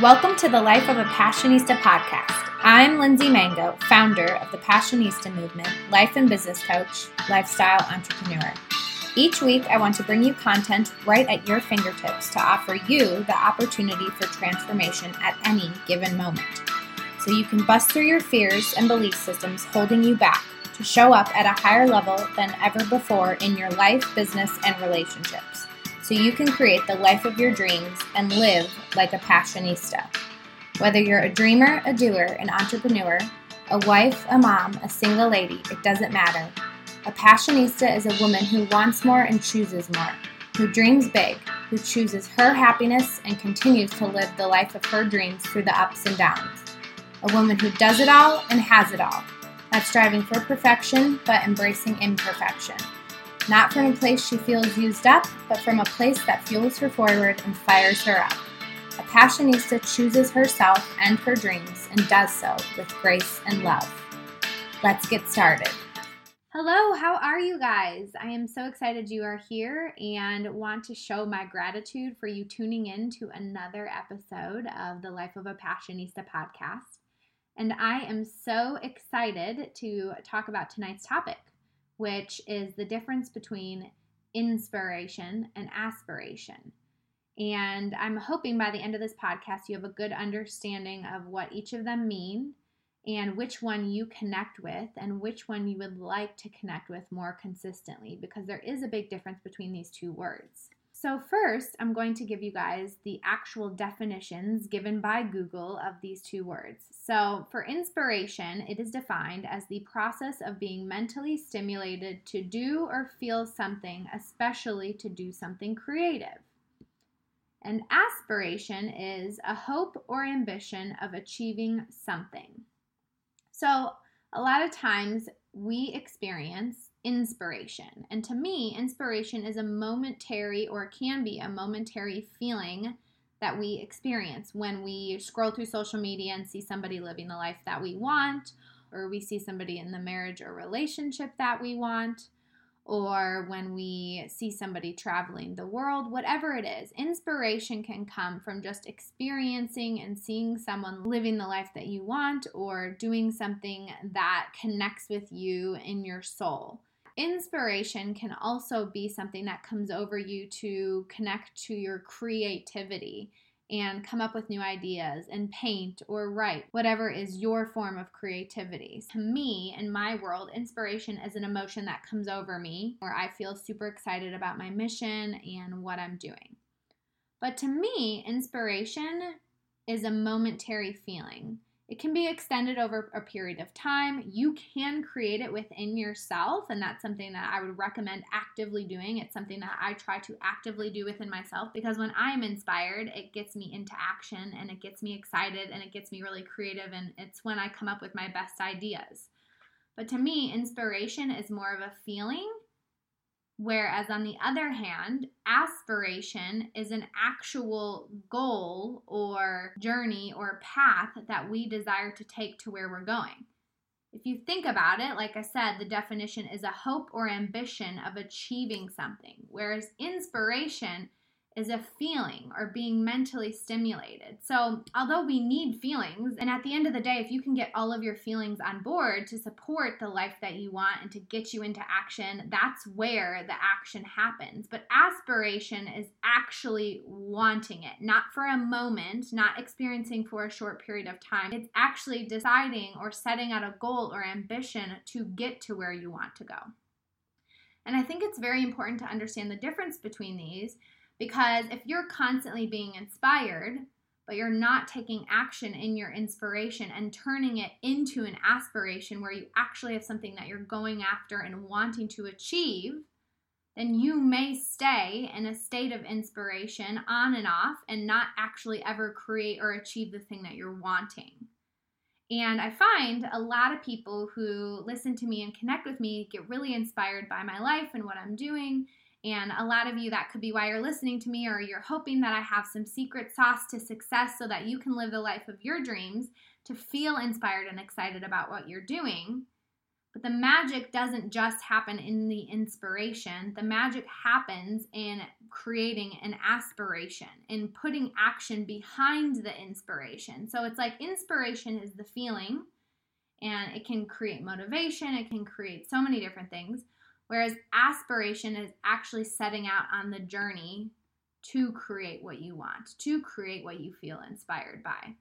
Welcome to the Life of a Passionista podcast. I'm Lindsay Mango, founder of the Passionista movement, life and business coach, lifestyle entrepreneur. Each week, I want to bring you content right at your fingertips to offer you the opportunity for transformation at any given moment. So you can bust through your fears and belief systems holding you back to show up at a higher level than ever before in your life, business, and relationships so you can create the life of your dreams and live like a passionista. Whether you're a dreamer, a doer, an entrepreneur, a wife, a mom, a single lady, it doesn't matter. A passionista is a woman who wants more and chooses more, who dreams big, who chooses her happiness and continues to live the life of her dreams through the ups and downs. A woman who does it all and has it all, not striving for perfection, but embracing imperfection. Not from a place she feels used up, but from a place that fuels her forward and fires her up. A passionista chooses herself and her dreams and does so with grace and love. Let's get started. Hello, how are you guys? I am so excited you are here and want to show my gratitude for you tuning in to another episode of the Life of a Passionista podcast. And I am so excited to talk about tonight's topic which is the difference between inspiration and aspiration. And I'm hoping by the end of this podcast, you have a good understanding of what each of them mean and which one you connect with and which one you would like to connect with more consistently because there is a big difference between these two words. So, first, I'm going to give you guys the actual definitions given by Google of these two words. So, for inspiration, it is defined as the process of being mentally stimulated to do or feel something, especially to do something creative. And aspiration is a hope or ambition of achieving something. So, a lot of times we experience inspiration. And to me, inspiration is a momentary or can be a momentary feeling that we experience when we scroll through social media and see somebody living the life that we want, or we see somebody in the marriage or relationship that we want, or when we see somebody traveling the world, whatever it is, inspiration can come from just experiencing and seeing someone living the life that you want or doing something that connects with you in your soul. Inspiration can also be something that comes over you to connect to your creativity and come up with new ideas and paint or write, whatever is your form of creativity. To me, in my world, inspiration is an emotion that comes over me where I feel super excited about my mission and what I'm doing. But to me, inspiration is a momentary feeling. It can be extended over a period of time. You can create it within yourself, and that's something that I would recommend actively doing. It's something that I try to actively do within myself because when I'm inspired, it gets me into action and it gets me excited and it gets me really creative, and it's when I come up with my best ideas. But to me, inspiration is more of a feeling Whereas, on the other hand, aspiration is an actual goal or journey or path that we desire to take to where we're going. If you think about it, like I said, the definition is a hope or ambition of achieving something, whereas inspiration is a feeling or being mentally stimulated. So, although we need feelings, and at the end of the day, if you can get all of your feelings on board to support the life that you want and to get you into action, that's where the action happens. But aspiration is actually wanting it, not for a moment, not experiencing for a short period of time. It's actually deciding or setting out a goal or ambition to get to where you want to go. And I think it's very important to understand the difference between these because if you're constantly being inspired, but you're not taking action in your inspiration and turning it into an aspiration where you actually have something that you're going after and wanting to achieve, then you may stay in a state of inspiration on and off and not actually ever create or achieve the thing that you're wanting. And I find a lot of people who listen to me and connect with me get really inspired by my life and what I'm doing and a lot of you, that could be why you're listening to me, or you're hoping that I have some secret sauce to success so that you can live the life of your dreams to feel inspired and excited about what you're doing. But the magic doesn't just happen in the inspiration. The magic happens in creating an aspiration, in putting action behind the inspiration. So it's like inspiration is the feeling, and it can create motivation, it can create so many different things. Whereas aspiration is actually setting out on the journey to create what you want, to create what you feel inspired by.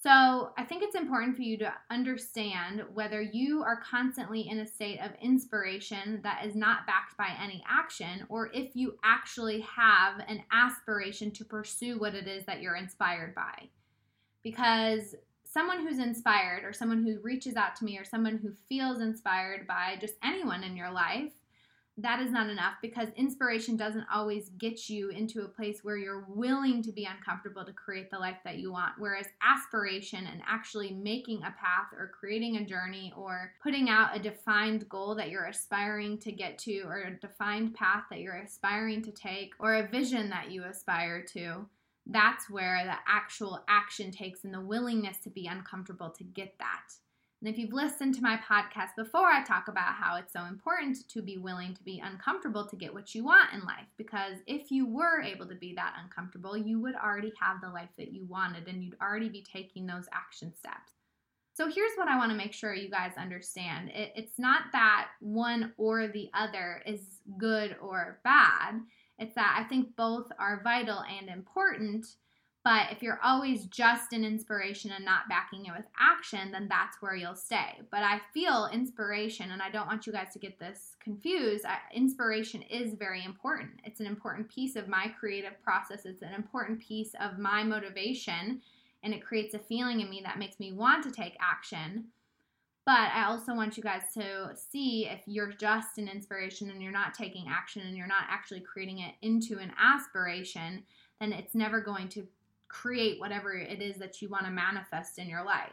So, I think it's important for you to understand whether you are constantly in a state of inspiration that is not backed by any action, or if you actually have an aspiration to pursue what it is that you're inspired by. Because someone who's inspired, or someone who reaches out to me, or someone who feels inspired by just anyone in your life, that is not enough because inspiration doesn't always get you into a place where you're willing to be uncomfortable to create the life that you want. Whereas aspiration and actually making a path or creating a journey or putting out a defined goal that you're aspiring to get to or a defined path that you're aspiring to take or a vision that you aspire to, that's where the actual action takes and the willingness to be uncomfortable to get that. And if you've listened to my podcast before, I talk about how it's so important to be willing to be uncomfortable to get what you want in life. Because if you were able to be that uncomfortable, you would already have the life that you wanted and you'd already be taking those action steps. So here's what I want to make sure you guys understand it, it's not that one or the other is good or bad, it's that I think both are vital and important but if you're always just an inspiration and not backing it with action, then that's where you'll stay. But I feel inspiration, and I don't want you guys to get this confused. Inspiration is very important. It's an important piece of my creative process, it's an important piece of my motivation, and it creates a feeling in me that makes me want to take action. But I also want you guys to see if you're just an inspiration and you're not taking action and you're not actually creating it into an aspiration, then it's never going to create whatever it is that you want to manifest in your life.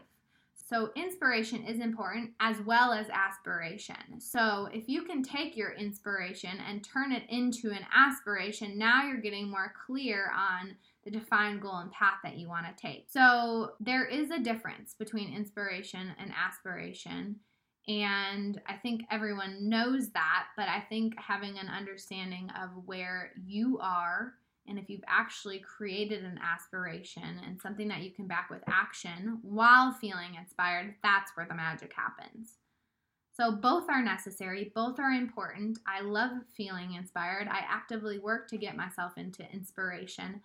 So, inspiration is important as well as aspiration. So, if you can take your inspiration and turn it into an aspiration, now you're getting more clear on the defined goal and path that you want to take. So, there is a difference between inspiration and aspiration. And I think everyone knows that, but I think having an understanding of where you are and if you've actually created an aspiration and something that you can back with action while feeling inspired, that's where the magic happens. So, both are necessary, both are important. I love feeling inspired. I actively work to get myself into inspiration,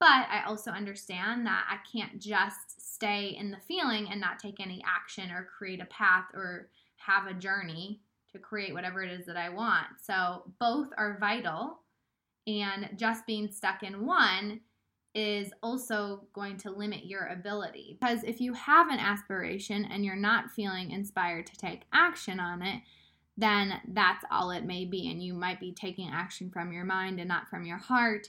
but I also understand that I can't just stay in the feeling and not take any action or create a path or have a journey to create whatever it is that I want. So, both are vital and just being stuck in one is also going to limit your ability. Because if you have an aspiration and you're not feeling inspired to take action on it, then that's all it may be. And you might be taking action from your mind and not from your heart.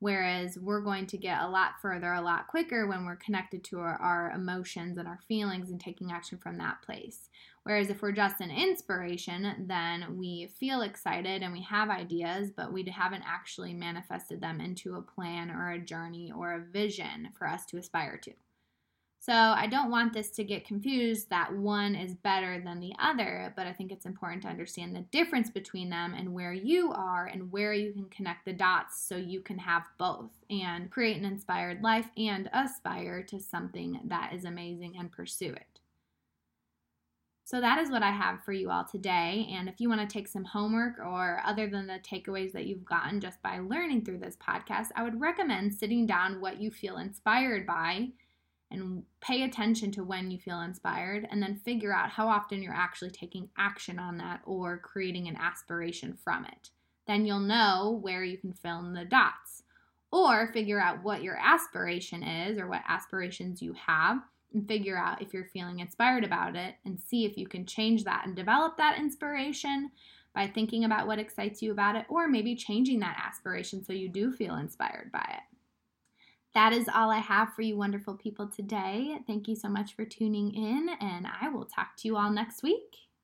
Whereas we're going to get a lot further a lot quicker when we're connected to our, our, emotions and our feelings and taking action from that place. Whereas if we're just an inspiration, then we feel excited and we have ideas, but we haven't actually manifested them into a plan or a journey or a vision for us to aspire to. So I don't want this to get confused that one is better than the other, but I think it's important to understand the difference between them and where you are and where you can connect the dots so you can have both and create an inspired life and aspire to something that is amazing and pursue it. So that is what I have for you all today. And if you want to take some homework or other than the takeaways that you've gotten just by learning through this podcast, I would recommend sitting down what you feel inspired by and pay attention to when you feel inspired and then figure out how often you're actually taking action on that or creating an aspiration from it. Then you'll know where you can fill in the dots. Or figure out what your aspiration is or what aspirations you have and figure out if you're feeling inspired about it and see if you can change that and develop that inspiration by thinking about what excites you about it or maybe changing that aspiration so you do feel inspired by it. That is all I have for you, wonderful people, today. Thank you so much for tuning in, and I will talk to you all next week.